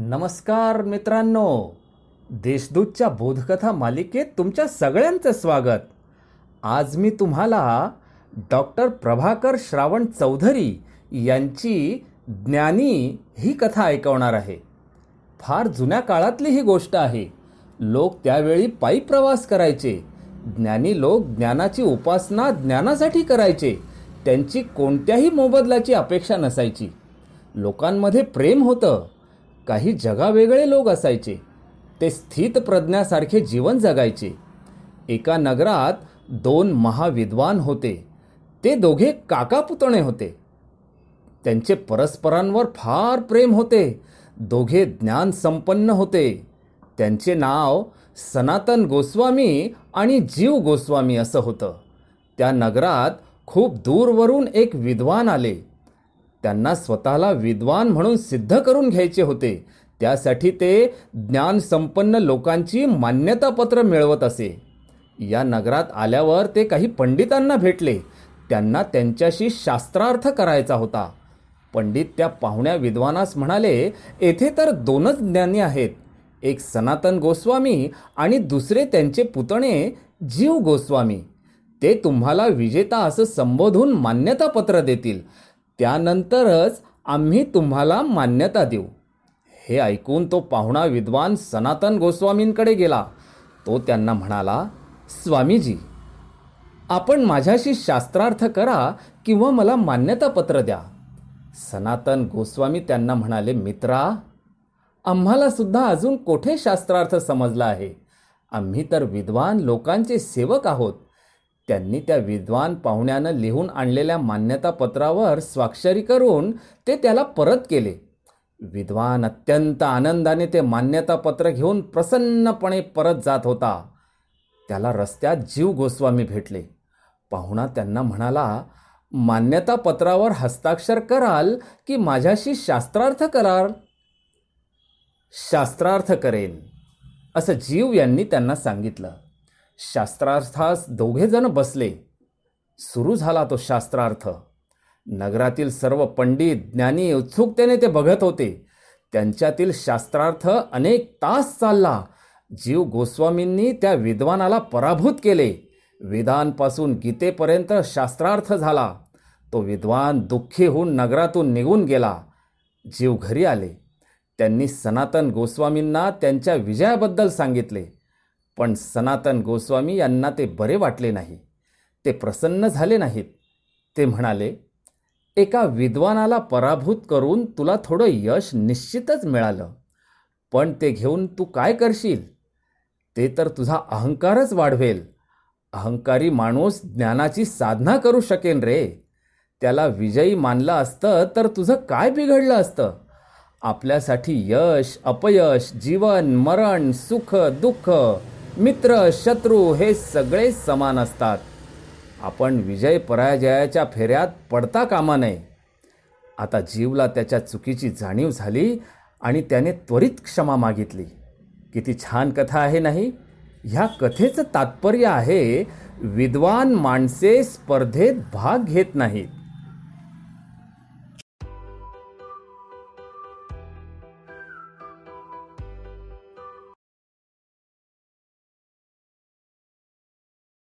नमस्कार मित्रांनो. देशदूतच्या बोधकथा मालिकेत तुमच्या सगळ्यांचं स्वागत. आज मी तुम्हाला डॉक्टर प्रभाकर श्रावण चौधरी यांची ज्ञानी ही कथा ऐकवणार आहे. फार जुन्या काळातली ही गोष्ट आहे. लोक त्यावेळी पायी प्रवास करायचे. ज्ञानी लोक ज्ञानाची उपासना ज्ञानासाठी करायचे. त्यांची कोणत्याही मोबदल्याची अपेक्षा नसायची. लोकांमध्ये प्रेम होतं. काही जगावेगळे लोक असायचे. ते स्थित प्रज्ञासारखे जीवन जगायचे. एका नगरात दोन महाविद्वान होते. ते दोघे काका पुतणे होते. त्यांचे परस्परांवर फार प्रेम होते. दोघे ज्ञान संपन्न होते. त्यांचे नाव सनातन गोस्वामी आणि जीव गोस्वामी असं होतं. त्या नगरात खूप दूरवरून एक विद्वान आले. त्यांना स्वतःला विद्वान म्हणून सिद्ध करून घ्यायचे होते. त्यासाठी ते ज्ञान संपन्न लोकांची मान्यतापत्र मिळवत असे. या नगरात आल्यावर ते काही पंडितांना भेटले. त्यांना त्यांच्याशी शास्त्रार्थ करायचा होता. पंडित त्या पाहुण्या विद्वानास म्हणाले येथे तर दोनच ज्ञानी आहेत. एक सनातन गोस्वामी आणि दुसरे त्यांचे पुतणे जीव गोस्वामी. ते तुम्हाला विजेता असं संबोधून मान्यतापत्र देतील. त्यानंतरच आम्ही तुम्हाला मान्यता देऊ. हे ऐकून तो पाहुणा विद्वान सनातन गोस्वामींकडे गेला. तो त्यांना म्हणाला स्वामीजी आपण माझ्याशी शास्त्रार्थ करा किंवा मला मान्यतापत्र द्या. सनातन गोस्वामी त्यांना म्हणाले मित्रा आम्हाला सुद्धा अजून कोठे शास्त्रार्थ समजला आहे? आम्ही तर विद्वान लोकांचे सेवक आहोत. त्यांनी त्या विद्वान पाहुण्यानं लिहून आणलेल्या मान्यतापत्रावर स्वाक्षरी करून ते त्याला परत केले. विद्वान अत्यंत आनंदाने ते मान्यतापत्र घेऊन प्रसन्नपणे परत जात होता. त्याला रस्त्यात जीव गोस्वामी भेटले. पाहुणा त्यांना म्हणाला मान्यतापत्रावर हस्ताक्षर कराल की माझ्याशी शास्त्रार्थ कराल? शास्त्रार्थ करेन असं जीव यांनी त्यांना सांगितलं. शास्त्रार्थास दोघेजण बसले. सुरू झाला तो शास्त्रार्थ. नगरातील सर्व पंडित ज्ञानी उत्सुकतेने ते बघत होते. त्यांच्यातील शास्त्रार्थ अनेक तास चालला. जीव गोस्वामींनी त्या विद्वानाला पराभूत केले. वेदांपासून गीतेपर्यंत शास्त्रार्थ झाला. तो विद्वान दुःखी होऊन नगरातून निघून गेला. जीव घरी आले. त्यांनी सनातन गोस्वामींना त्यांच्या विजयाबद्दल सांगितले. पण सनातन गोस्वामी यांना ते बरे वाटले नाही. ते प्रसन्न झाले नाहीत. ते म्हणाले एका विद्वानाला पराभूत करून तुला थोडं यश निश्चितच मिळालं. पण ते घेऊन तू काय करशील? ते तर तुझा अहंकारच वाढवेल. अहंकारी माणूस ज्ञानाची साधना करू शकेन रे. त्याला विजयी मानलं असतं तर तुझं काय बिघडलं असतं? आपल्यासाठी यश अपयश जीवन मरण सुख दुःख मित्र शत्रू हे सगळे समान असतात. आपण विजय पराजयाच्या फेऱ्यात पडता कामा नये. आता जीवला त्याच्या चुकीची जाणीव झाली आणि त्याने त्वरित क्षमा मागितली. किती छान कथा आहे नाही? ह्या कथेचं तात्पर्य आहे विद्वान माणसे स्पर्धेत भाग घेत नाहीत.